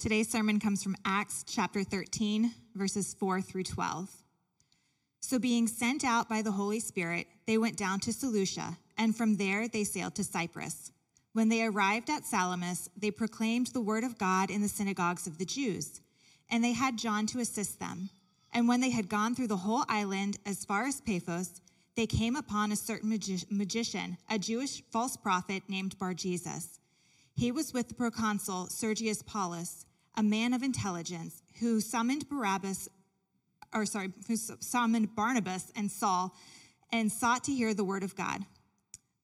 Today's sermon comes from Acts chapter 13, verses 4 through 12. So, being sent out by the Holy Spirit, they went down to Seleucia, and from there they sailed to Cyprus. When they arrived at Salamis, they proclaimed the word of God in the synagogues of the Jews, and they had John to assist them. And when they had gone through the whole island as far as Paphos, they came upon a certain magi- magician, a Jewish false prophet named Bar Jesus. He was with the proconsul Sergius Paulus a man of intelligence, who summoned Barabbas, or sorry, who summoned Barnabas and Saul and sought to hear the word of God.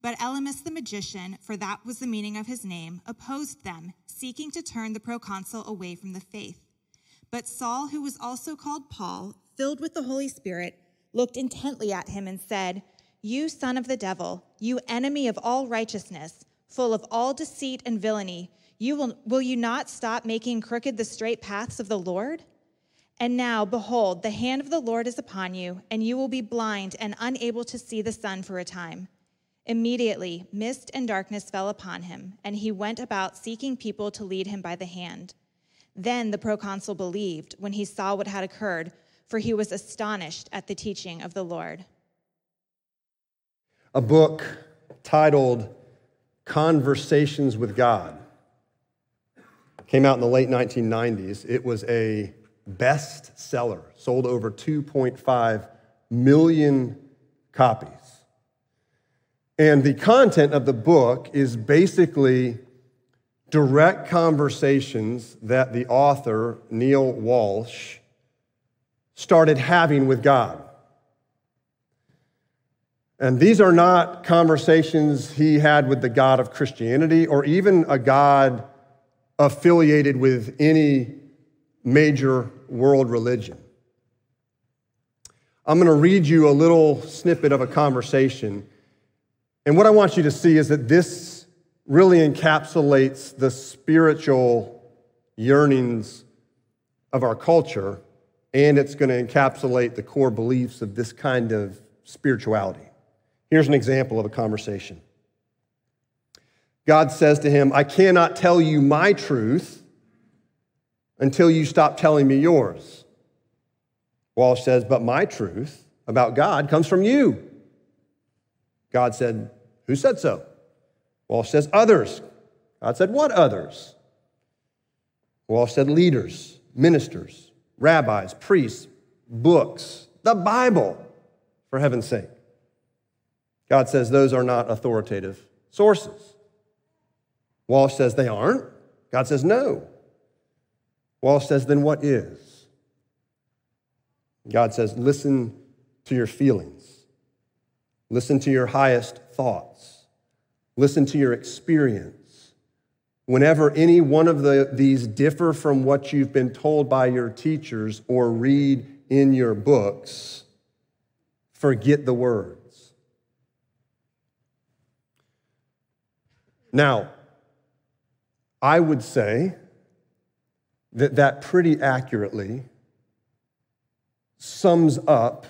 But Elymas the magician, for that was the meaning of his name, opposed them, seeking to turn the proconsul away from the faith. But Saul, who was also called Paul, filled with the Holy Spirit, looked intently at him and said, You son of the devil, you enemy of all righteousness, full of all deceit and villainy, you will, will you not stop making crooked the straight paths of the Lord? And now, behold, the hand of the Lord is upon you, and you will be blind and unable to see the sun for a time. Immediately, mist and darkness fell upon him, and he went about seeking people to lead him by the hand. Then the proconsul believed when he saw what had occurred, for he was astonished at the teaching of the Lord. A book titled Conversations with God Came out in the late 1990s. It was a bestseller, sold over 2.5 million copies. And the content of the book is basically direct conversations that the author, Neale Walsch, started having with God. And these are not conversations he had with the God of Christianity or even a God affiliated with any major world religion. I'm going to read you a little snippet of a conversation. And what I want you to see is that this really encapsulates the spiritual yearnings of our culture, and it's going to encapsulate the core beliefs of this kind of spirituality. Here's an example of a conversation. God says to him, I cannot tell you my truth until you stop telling me yours. Walsch says, But my truth about God comes from you. God said, Who said so? Walsch says, Others. God said, What others? Walsch said, Leaders, ministers, rabbis, priests, books, the Bible, for heaven's sake. God says those are not authoritative sources. Walsch says they aren't. God says no. Walsch says, then what is? God says, listen to your feelings. Listen to your highest thoughts. Listen to your experience. Whenever any one of the, these differ from what you've been told by your teachers or read in your books, forget the words. Now, I would say that that pretty accurately sums up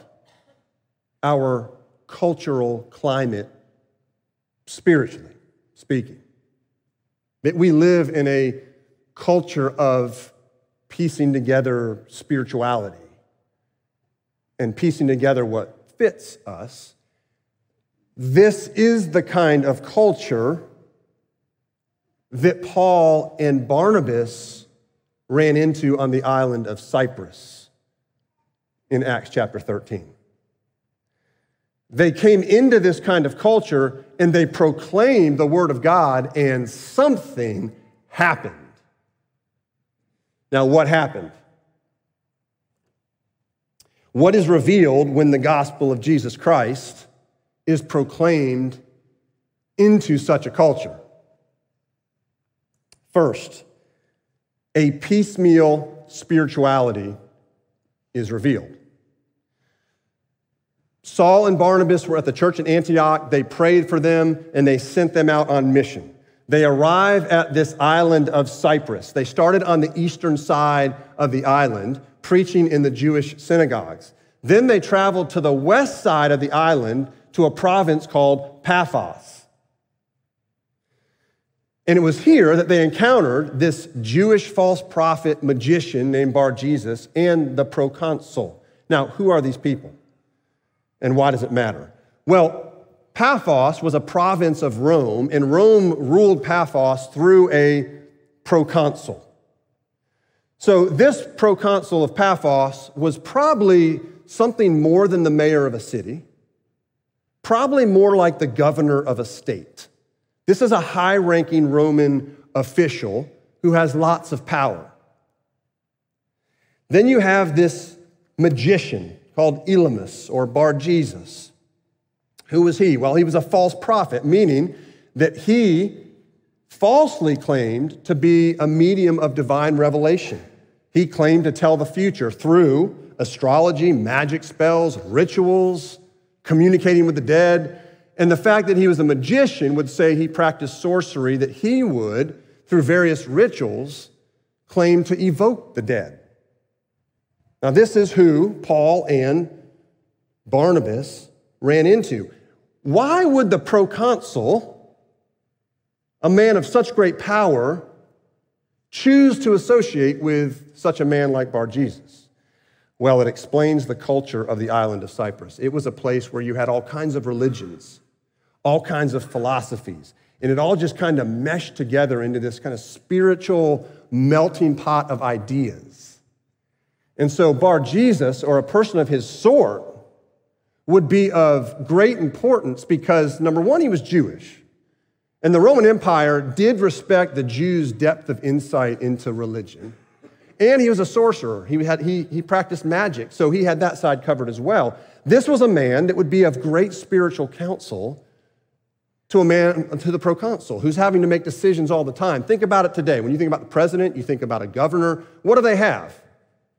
our cultural climate spiritually speaking. That we live in a culture of piecing together spirituality and piecing together what fits us. This is the kind of culture that Paul and Barnabas ran into on the island of Cyprus in Acts chapter 13. They came into this kind of culture and they proclaimed the word of God, and something happened. Now, what happened? What is revealed when the gospel of Jesus Christ is proclaimed into such a culture? First, a piecemeal spirituality is revealed. Saul and Barnabas were at the church in Antioch. They prayed for them and they sent them out on mission. They arrive at this island of Cyprus. They started on the eastern side of the island, preaching in the Jewish synagogues. Then they traveled to the west side of the island to a province called Paphos. And it was here that they encountered this Jewish false prophet magician named Bar Jesus and the proconsul. Now, who are these people? And why does it matter? Well, Paphos was a province of Rome, and Rome ruled Paphos through a proconsul. So, this proconsul of Paphos was probably something more than the mayor of a city, probably more like the governor of a state. This is a high ranking Roman official who has lots of power. Then you have this magician called Elymas or Bar Jesus. Who was he? Well, he was a false prophet, meaning that he falsely claimed to be a medium of divine revelation. He claimed to tell the future through astrology, magic spells, rituals, communicating with the dead. And the fact that he was a magician would say he practiced sorcery, that he would, through various rituals, claim to evoke the dead. Now, this is who Paul and Barnabas ran into. Why would the proconsul, a man of such great power, choose to associate with such a man like Bar Jesus? Well, it explains the culture of the island of Cyprus. It was a place where you had all kinds of religions all kinds of philosophies. And it all just kind of meshed together into this kind of spiritual melting pot of ideas. And so, Bar Jesus, or a person of his sort, would be of great importance because, number one, he was Jewish. And the Roman Empire did respect the Jews' depth of insight into religion. And he was a sorcerer. He, had, he, he practiced magic, so he had that side covered as well. This was a man that would be of great spiritual counsel to a man, to the proconsul, who's having to make decisions all the time. Think about it today. When you think about the president, you think about a governor. What do they have?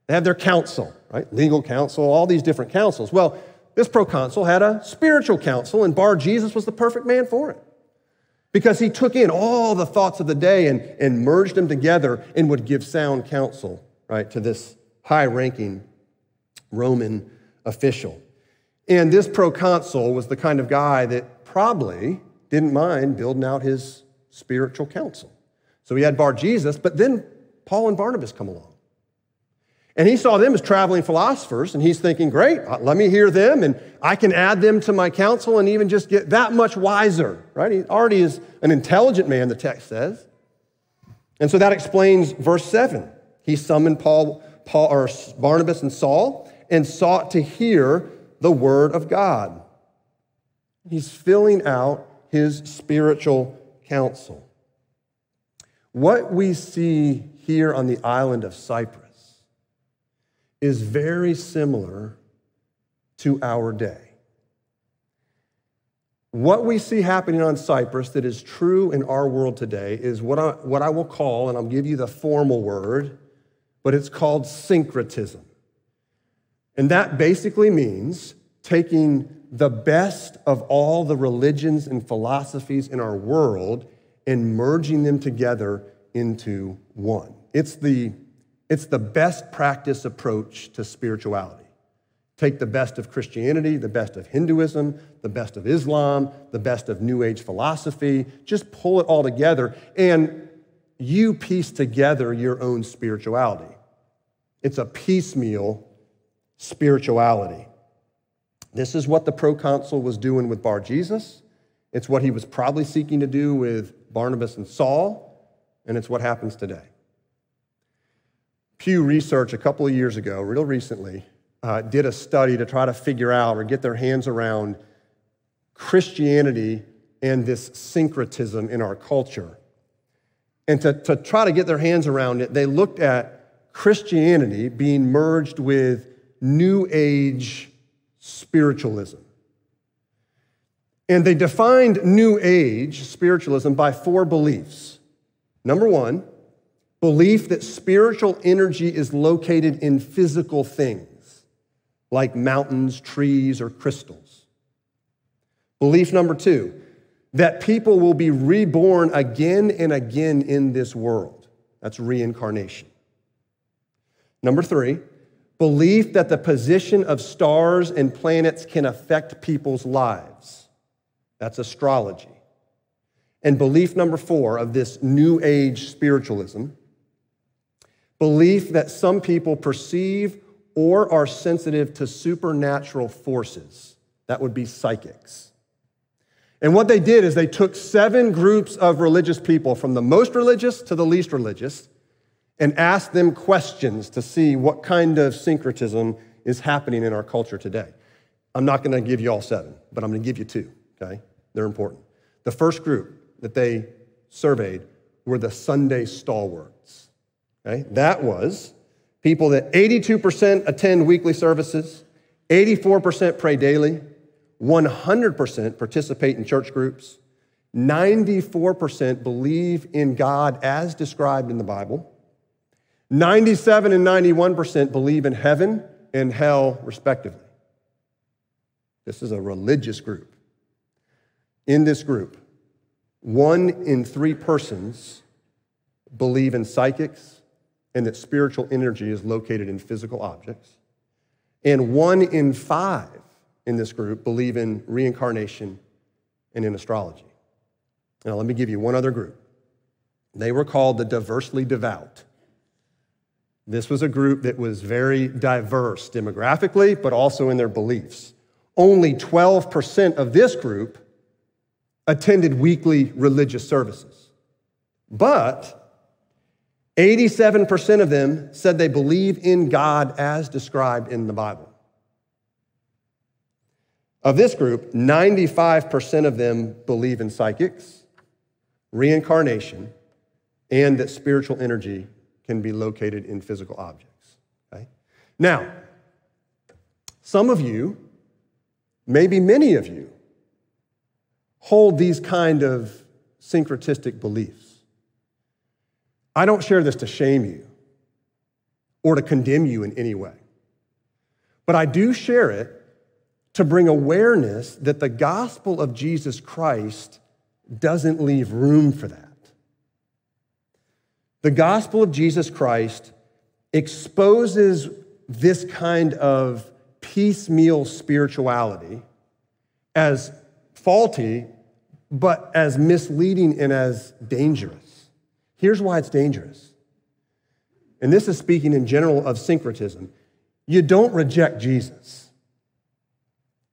They have their council, right? Legal council, all these different councils. Well, this proconsul had a spiritual council, and Bar Jesus was the perfect man for it because he took in all the thoughts of the day and, and merged them together and would give sound counsel, right, to this high ranking Roman official. And this proconsul was the kind of guy that probably didn't mind building out his spiritual council. So he had Bar Jesus, but then Paul and Barnabas come along. And he saw them as traveling philosophers, and he's thinking, great, uh, let me hear them, and I can add them to my council and even just get that much wiser, right? He already is an intelligent man, the text says. And so that explains verse 7. He summoned Paul, Paul or Barnabas and Saul and sought to hear the word of God. He's filling out his spiritual counsel. What we see here on the island of Cyprus is very similar to our day. What we see happening on Cyprus that is true in our world today is what I, what I will call, and I'll give you the formal word, but it's called syncretism. And that basically means taking the best of all the religions and philosophies in our world and merging them together into one. It's the, it's the best practice approach to spirituality. Take the best of Christianity, the best of Hinduism, the best of Islam, the best of New Age philosophy, just pull it all together and you piece together your own spirituality. It's a piecemeal spirituality. This is what the proconsul was doing with Bar Jesus. It's what he was probably seeking to do with Barnabas and Saul, and it's what happens today. Pew Research, a couple of years ago, real recently, uh, did a study to try to figure out or get their hands around Christianity and this syncretism in our culture. And to, to try to get their hands around it, they looked at Christianity being merged with New Age spiritualism. And they defined New Age spiritualism by four beliefs. Number one, belief that spiritual energy is located in physical things, like mountains, trees, or crystals. Belief number two, that people will be reborn again and again in this world. That's reincarnation. Number three, belief that the position of stars and planets can affect people's lives. That's astrology. And belief number four of this new age spiritualism belief that some people perceive or are sensitive to supernatural forces. That would be psychics. And what they did is they took seven groups of religious people, from the most religious to the least religious, and ask them questions to see what kind of syncretism is happening in our culture today. I'm not going to give you all seven, but I'm going to give you two, okay? They're important. The first group that they surveyed were the Sunday stalwarts, okay? That was people that 82% attend weekly services, 84% pray daily, 100% participate in church groups, 94% believe in God as described in the Bible, 97 and 91% believe in heaven and hell, respectively. This is a religious group. In this group, one in three persons believe in psychics and that spiritual energy is located in physical objects. And one in five in this group believe in reincarnation and in astrology. Now, let me give you one other group. They were called the diversely devout. This was a group that was very diverse demographically, but also in their beliefs. Only 12% of this group attended weekly religious services. But 87% of them said they believe in God as described in the Bible. Of this group, 95% of them believe in psychics, reincarnation, and that spiritual energy can be located in physical objects. Okay? Now, some of you, maybe many of you, hold these kind of syncretistic beliefs. I don't share this to shame you or to condemn you in any way, but I do share it to bring awareness that the gospel of Jesus Christ doesn't leave room for that. The gospel of Jesus Christ exposes this kind of piecemeal spirituality as faulty, but as misleading and as dangerous. Here's why it's dangerous. And this is speaking in general of syncretism. You don't reject Jesus,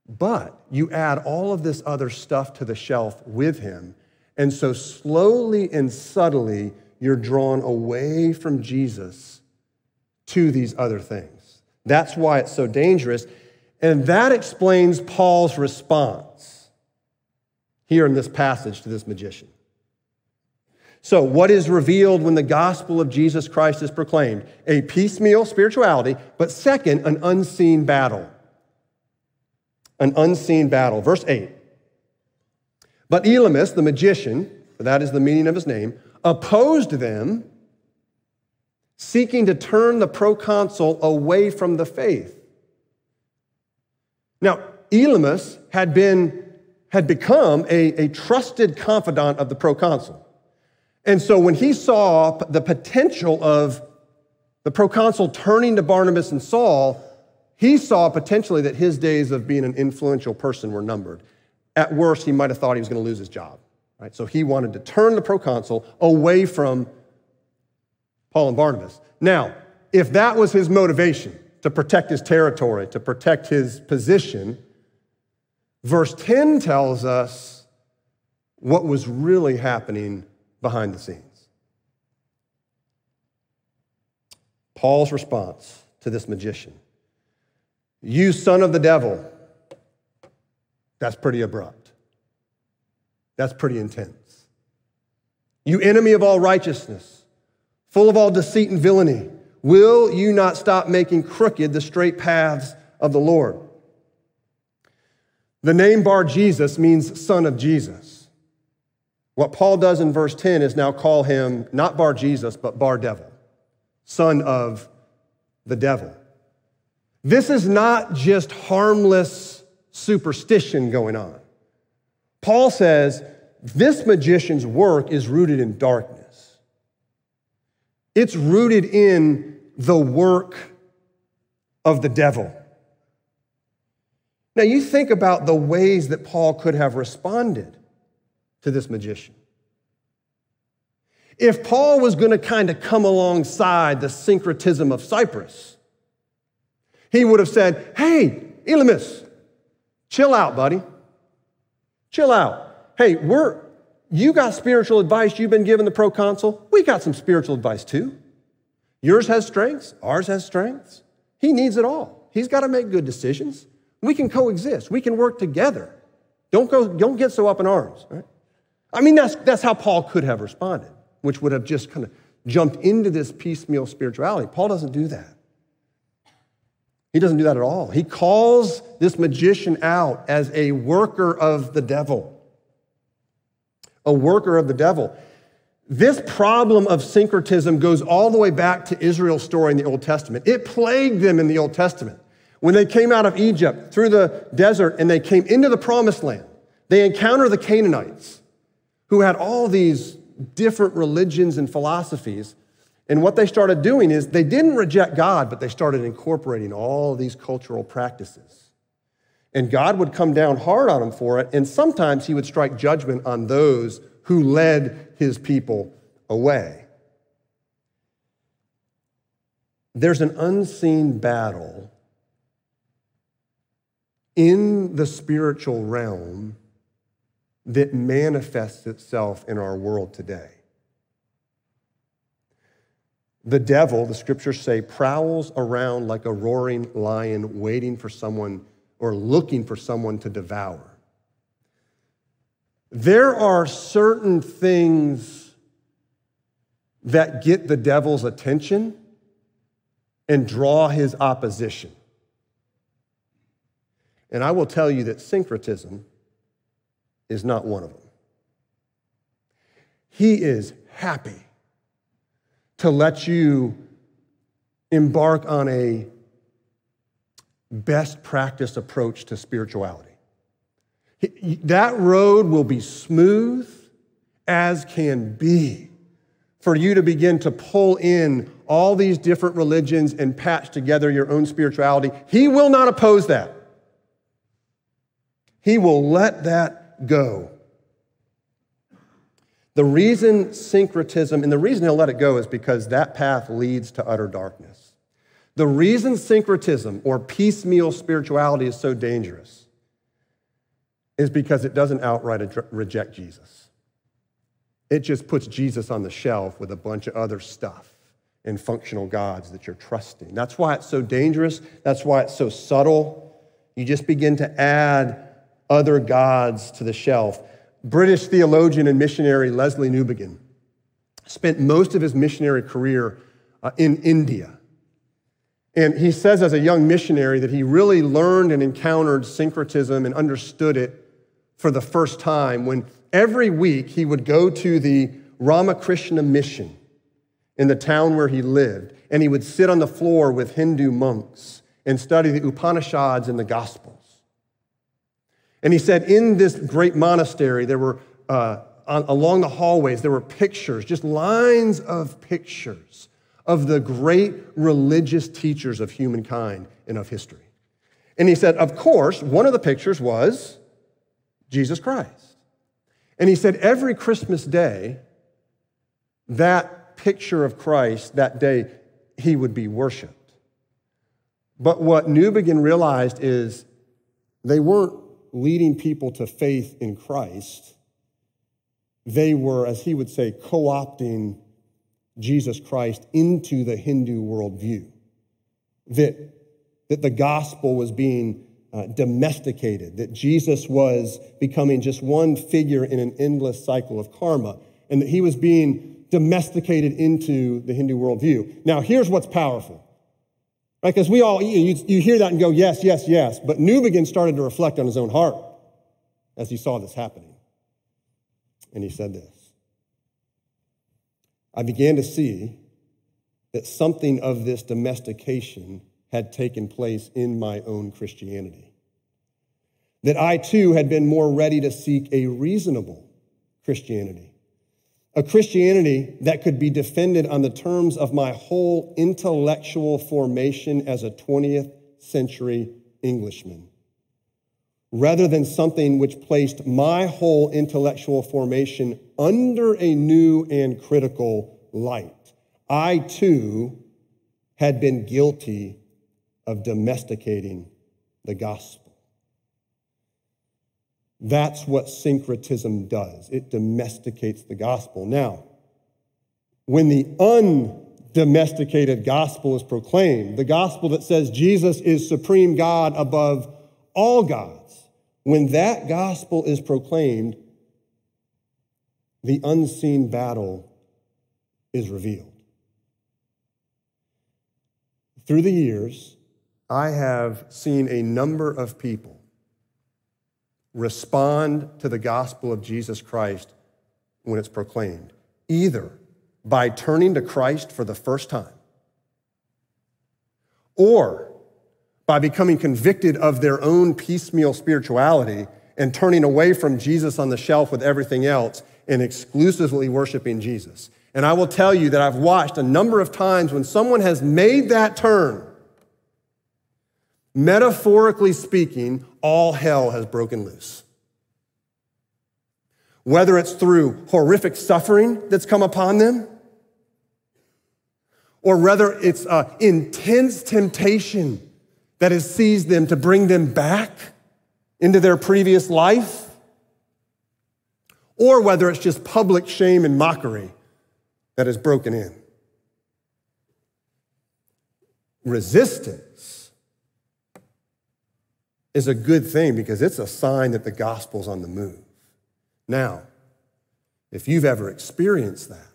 but you add all of this other stuff to the shelf with him. And so, slowly and subtly, you're drawn away from Jesus to these other things. That's why it's so dangerous. And that explains Paul's response here in this passage to this magician. So, what is revealed when the gospel of Jesus Christ is proclaimed? A piecemeal spirituality, but second, an unseen battle. An unseen battle. Verse 8. But Elymas, the magician, for that is the meaning of his name, opposed them, seeking to turn the proconsul away from the faith. Now, Elymas had been had become a, a trusted confidant of the proconsul. And so when he saw the potential of the proconsul turning to Barnabas and Saul, he saw potentially that his days of being an influential person were numbered. At worst, he might have thought he was going to lose his job. Right? So he wanted to turn the proconsul away from Paul and Barnabas. Now, if that was his motivation to protect his territory, to protect his position, verse 10 tells us what was really happening behind the scenes. Paul's response to this magician You son of the devil. That's pretty abrupt. That's pretty intense. You enemy of all righteousness, full of all deceit and villainy, will you not stop making crooked the straight paths of the Lord? The name Bar Jesus means son of Jesus. What Paul does in verse 10 is now call him not Bar Jesus, but Bar Devil, son of the devil. This is not just harmless superstition going on. Paul says this magician's work is rooted in darkness. It's rooted in the work of the devil. Now, you think about the ways that Paul could have responded to this magician. If Paul was going to kind of come alongside the syncretism of Cyprus, he would have said, Hey, Elymas, chill out, buddy. Chill out. Hey, we're, you got spiritual advice you've been given the proconsul. We got some spiritual advice too. Yours has strengths, ours has strengths. He needs it all. He's got to make good decisions. We can coexist, we can work together. Don't, go, don't get so up in arms. Right? I mean, that's, that's how Paul could have responded, which would have just kind of jumped into this piecemeal spirituality. Paul doesn't do that. He doesn't do that at all. He calls this magician out as a worker of the devil. A worker of the devil. This problem of syncretism goes all the way back to Israel's story in the Old Testament. It plagued them in the Old Testament. When they came out of Egypt through the desert and they came into the promised land, they encounter the Canaanites who had all these different religions and philosophies. And what they started doing is they didn't reject God, but they started incorporating all these cultural practices. And God would come down hard on them for it, and sometimes he would strike judgment on those who led his people away. There's an unseen battle in the spiritual realm that manifests itself in our world today. The devil, the scriptures say, prowls around like a roaring lion, waiting for someone or looking for someone to devour. There are certain things that get the devil's attention and draw his opposition. And I will tell you that syncretism is not one of them. He is happy to let you embark on a best practice approach to spirituality. That road will be smooth as can be for you to begin to pull in all these different religions and patch together your own spirituality. He will not oppose that. He will let that go. The reason syncretism, and the reason he'll let it go is because that path leads to utter darkness. The reason syncretism or piecemeal spirituality is so dangerous is because it doesn't outright reject Jesus. It just puts Jesus on the shelf with a bunch of other stuff and functional gods that you're trusting. That's why it's so dangerous. That's why it's so subtle. You just begin to add other gods to the shelf. British theologian and missionary Lesslie Newbigin spent most of his missionary career uh, in India. And he says, as a young missionary, that he really learned and encountered syncretism and understood it for the first time when every week he would go to the Ramakrishna mission in the town where he lived, and he would sit on the floor with Hindu monks and study the Upanishads and the Gospels. And he said, in this great monastery, there were, uh, on, along the hallways, there were pictures, just lines of pictures of the great religious teachers of humankind and of history. And he said, of course, one of the pictures was Jesus Christ. And he said, every Christmas day, that picture of Christ, that day, he would be worshiped. But what Newbigin realized is they weren't leading people to faith in Christ, they were, as he would say, co opting Jesus Christ into the Hindu worldview. That, that the gospel was being uh, domesticated, that Jesus was becoming just one figure in an endless cycle of karma, and that he was being domesticated into the Hindu worldview. Now, here's what's powerful Right? Because we all, you, you hear that and go, yes, yes, yes. But Newbigin started to reflect on his own heart as he saw this happening. And he said this I began to see that something of this domestication had taken place in my own Christianity. That I too had been more ready to seek a reasonable Christianity a Christianity that could be defended on the terms of my whole intellectual formation as a 20th century Englishman, rather than something which placed my whole intellectual formation under a new and critical light. I too had been guilty of domesticating the gospel. That's what syncretism does. It domesticates the gospel. Now, when the undomesticated gospel is proclaimed, the gospel that says Jesus is supreme God above all gods, when that gospel is proclaimed, the unseen battle is revealed. Through the years, I have seen a number of people respond to the gospel of Jesus Christ when it's proclaimed, either by turning to Christ for the first time or by becoming convicted of their own piecemeal spirituality and turning away from Jesus on the shelf with everything else and exclusively worshiping Jesus. And I will tell you that I've watched a number of times when someone has made that turn, metaphorically speaking, all hell has broken loose. Whether it's through horrific suffering that's come upon them, or whether it's uh, intense temptation that has seized them to bring them back into their previous life, or whether it's just public shame and mockery that has broken in. Resistance is a good thing because it's a sign that the gospel's on the move. Now, if you've ever experienced that,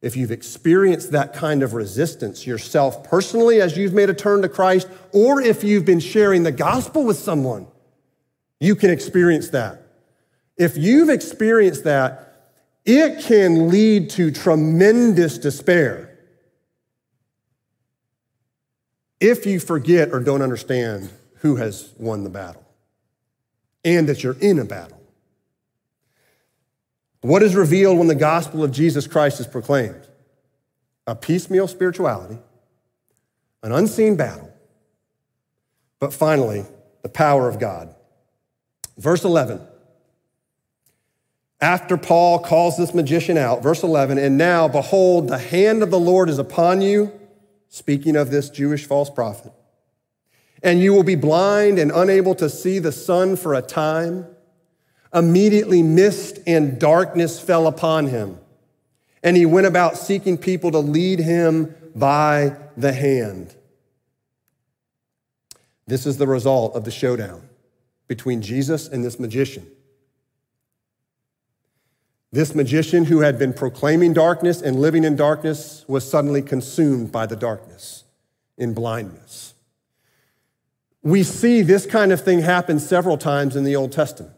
if you've experienced that kind of resistance yourself personally as you've made a turn to Christ, or if you've been sharing the gospel with someone, you can experience that. If you've experienced that, it can lead to tremendous despair if you forget or don't understand who has won the battle and that you're in a battle. What is revealed when the gospel of Jesus Christ is proclaimed? A piecemeal spirituality, an unseen battle, but finally, the power of God. Verse 11. After Paul calls this magician out, verse 11, and now, behold, the hand of the Lord is upon you, speaking of this Jewish false prophet, and you will be blind and unable to see the sun for a time. Immediately, mist and darkness fell upon him, and he went about seeking people to lead him by the hand. This is the result of the showdown between Jesus and this magician. This magician who had been proclaiming darkness and living in darkness was suddenly consumed by the darkness in blindness. We see this kind of thing happen several times in the Old Testament.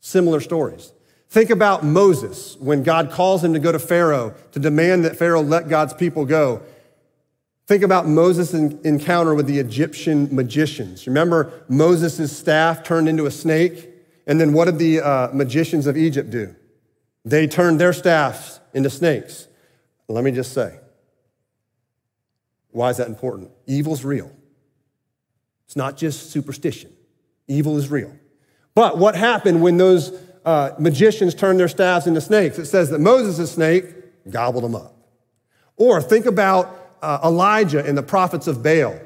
Similar stories. Think about Moses when God calls him to go to Pharaoh to demand that Pharaoh let God's people go. Think about Moses' encounter with the Egyptian magicians. Remember, Moses' staff turned into a snake? And then what did the uh, magicians of Egypt do? They turned their staffs into snakes. Let me just say, why is that important? Evil's real. It's not just superstition. Evil is real. But what happened when those uh, magicians turned their staffs into snakes? It says that Moses' snake gobbled them up. Or think about uh, Elijah and the prophets of Baal.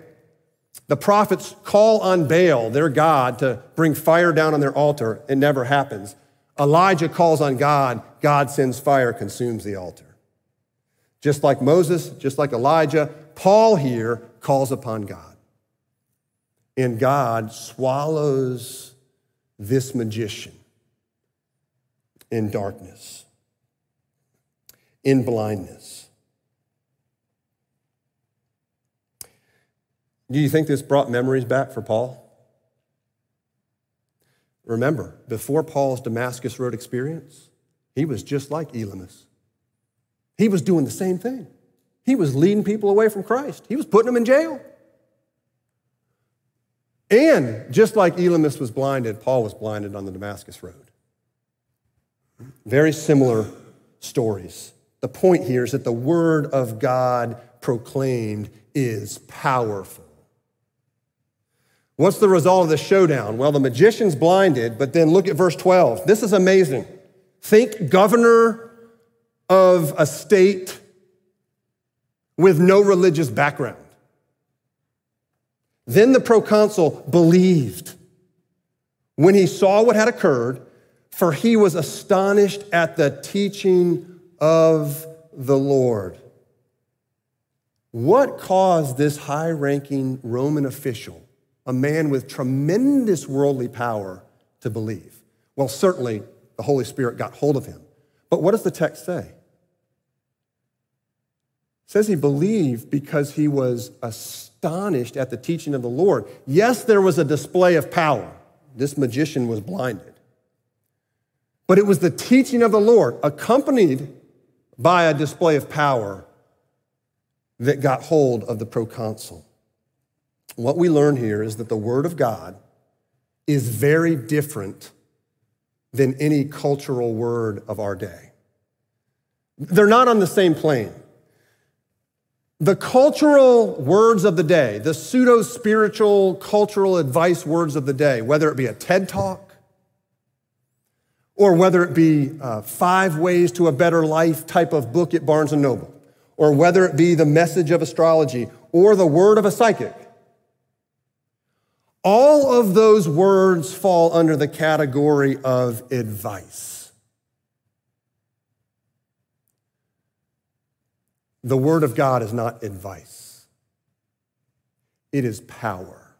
The prophets call on Baal, their God, to bring fire down on their altar. It never happens. Elijah calls on God, God sends fire, consumes the altar. Just like Moses, just like Elijah, Paul here calls upon God. And God swallows this magician in darkness, in blindness. Do you think this brought memories back for Paul? Remember, before Paul's Damascus Road experience, he was just like Elymas. He was doing the same thing. He was leading people away from Christ, he was putting them in jail. And just like Elymas was blinded, Paul was blinded on the Damascus Road. Very similar stories. The point here is that the word of God proclaimed is powerful. What's the result of the showdown? Well, the magician's blinded, but then look at verse 12. This is amazing. Think governor of a state with no religious background. Then the proconsul believed when he saw what had occurred, for he was astonished at the teaching of the Lord. What caused this high ranking Roman official, a man with tremendous worldly power, to believe? Well, certainly the Holy Spirit got hold of him. But what does the text say? Says he believed because he was astonished at the teaching of the Lord. Yes, there was a display of power. This magician was blinded. But it was the teaching of the Lord, accompanied by a display of power, that got hold of the proconsul. What we learn here is that the Word of God is very different than any cultural word of our day. They're not on the same plane. The cultural words of the day, the pseudo spiritual cultural advice words of the day, whether it be a TED talk or whether it be uh, Five Ways to a Better Life type of book at Barnes and Noble, or whether it be the message of astrology or the word of a psychic. All of those words fall under the category of advice. The Word of God is not advice, it is power.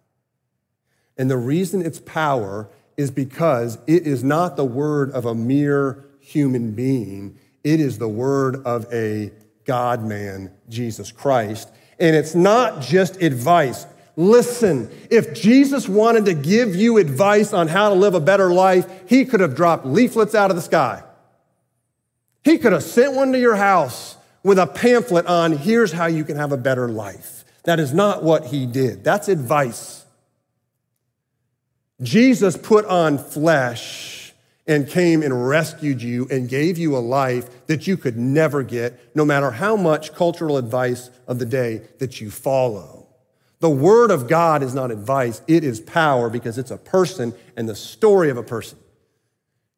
And the reason it's power is because it is not the word of a mere human being, it is the word of a God man, Jesus Christ. And it's not just advice. Listen, if Jesus wanted to give you advice on how to live a better life, he could have dropped leaflets out of the sky. He could have sent one to your house with a pamphlet on here's how you can have a better life. That is not what he did. That's advice. Jesus put on flesh and came and rescued you and gave you a life that you could never get, no matter how much cultural advice of the day that you follow. The Word of God is not advice, it is power because it's a person and the story of a person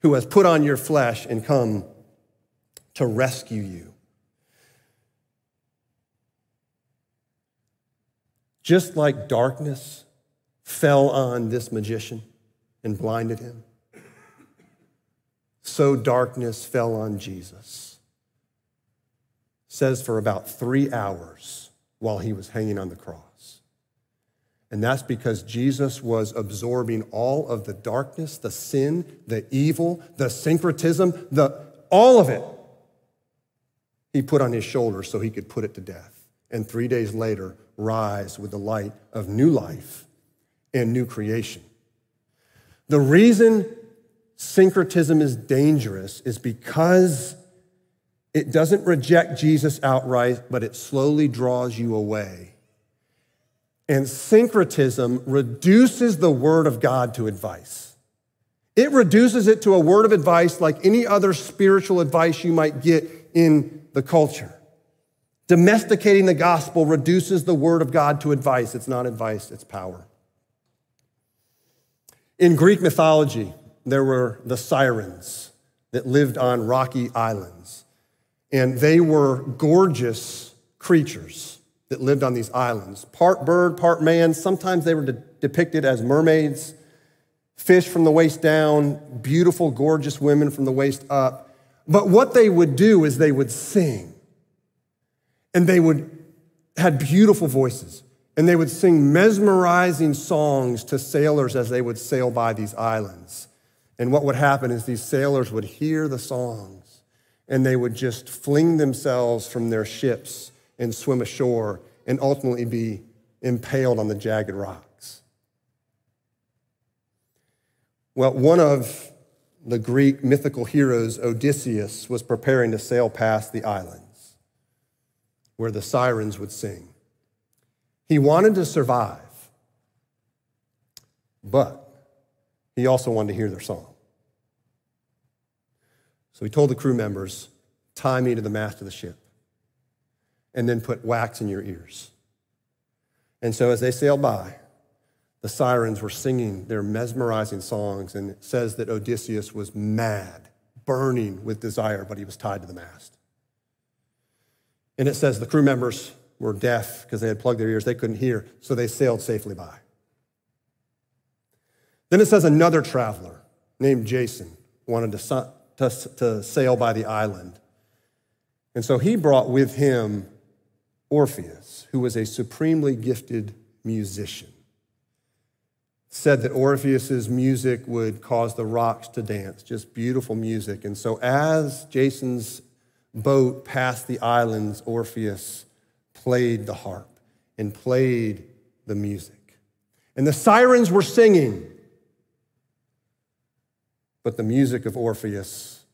who has put on your flesh and come to rescue you. Just like darkness fell on this magician and blinded him, so darkness fell on Jesus. says for about three hours while he was hanging on the cross. And that's because Jesus was absorbing all of the darkness, the sin, the evil, the syncretism, the, all of it. He put on his shoulders so he could put it to death. And three days later, rise with the light of new life and new creation. The reason syncretism is dangerous is because it doesn't reject Jesus outright, but it slowly draws you away. And syncretism reduces the word of God to advice. It reduces it to a word of advice like any other spiritual advice you might get in the culture. Domesticating the gospel reduces the word of God to advice. It's not advice, it's power. In Greek mythology, there were the sirens that lived on rocky islands, and they were gorgeous creatures that lived on these islands. Part bird, part man. Sometimes they were de- depicted as mermaids, fish from the waist down, beautiful, gorgeous women from the waist up. But what they would do is they would sing, and they would had beautiful voices and they would sing mesmerizing songs to sailors as they would sail by these islands. And what would happen is these sailors would hear the songs and they would just fling themselves from their ships and swim ashore and ultimately be impaled on the jagged rocks. Well, one of the Greek mythical heroes, Odysseus, was preparing to sail past the islands where the sirens would sing. He wanted to survive, but he also wanted to hear their song. So he told the crew members, tie me to the mast of the ship, and then put wax in your ears. And so as they sailed by, the sirens were singing their mesmerizing songs, and it says that Odysseus was mad, burning with desire, but he was tied to the mast. And it says the crew members were deaf because they had plugged their ears, they couldn't hear, so they sailed safely by. Then it says another traveler named Jason wanted to, to, to sail by the island. And so he brought with him Orpheus, who was a supremely gifted musician. Said that Orpheus's music would cause the rocks to dance, just beautiful music. And so as Jason's boat passed the islands, Orpheus played the harp and played the music. And the sirens were singing, but the music of Orpheus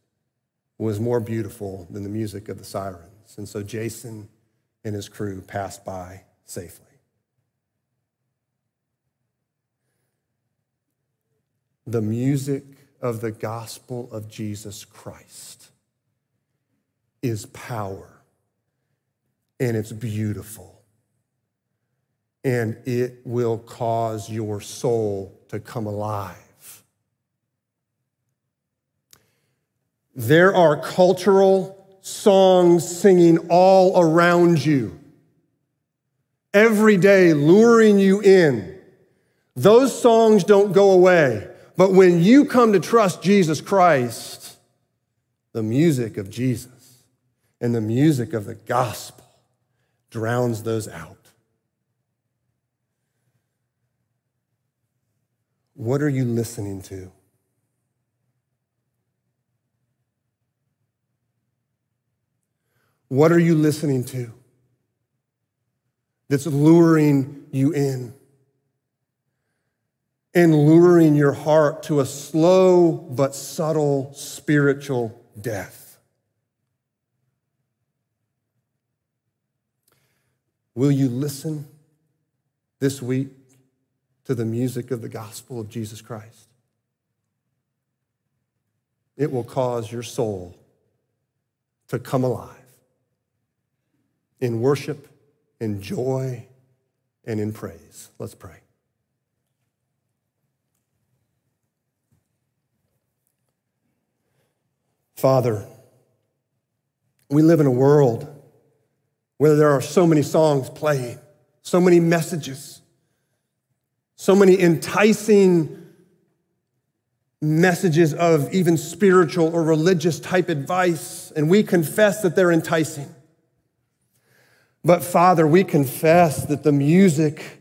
was more beautiful than the music of the sirens. And so Jason and his crew passed by safely. The music of the gospel of Jesus Christ is power and it's beautiful. And it will cause your soul to come alive. There are cultural songs singing all around you, every day luring you in. Those songs don't go away. But when you come to trust Jesus Christ, the music of Jesus and the music of the gospel drowns those out. What are you listening to? What are you listening to that's luring you in and luring your heart to a slow but subtle spiritual death? Will you listen this week to the music of the gospel of Jesus Christ? It will cause your soul to come alive in worship, in joy, and in praise. Let's pray. Father, we live in a world where there are so many songs playing, so many messages, so many enticing messages of even spiritual or religious type advice, and we confess that they're enticing. But Father, we confess that the music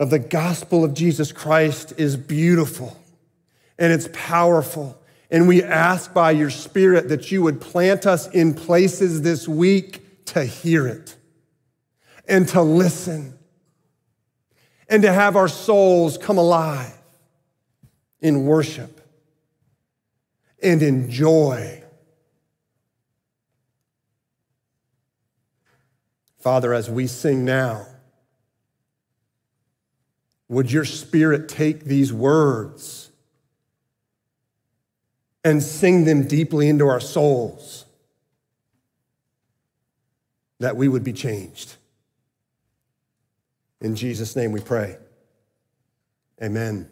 of the gospel of Jesus Christ is beautiful and it's powerful. And we ask by your Spirit that you would plant us in places this week to hear it and to listen and to have our souls come alive in worship and in joy. Father, as we sing now, would your spirit take these words and sing them deeply into our souls that we would be changed? In Jesus' name we pray. Amen.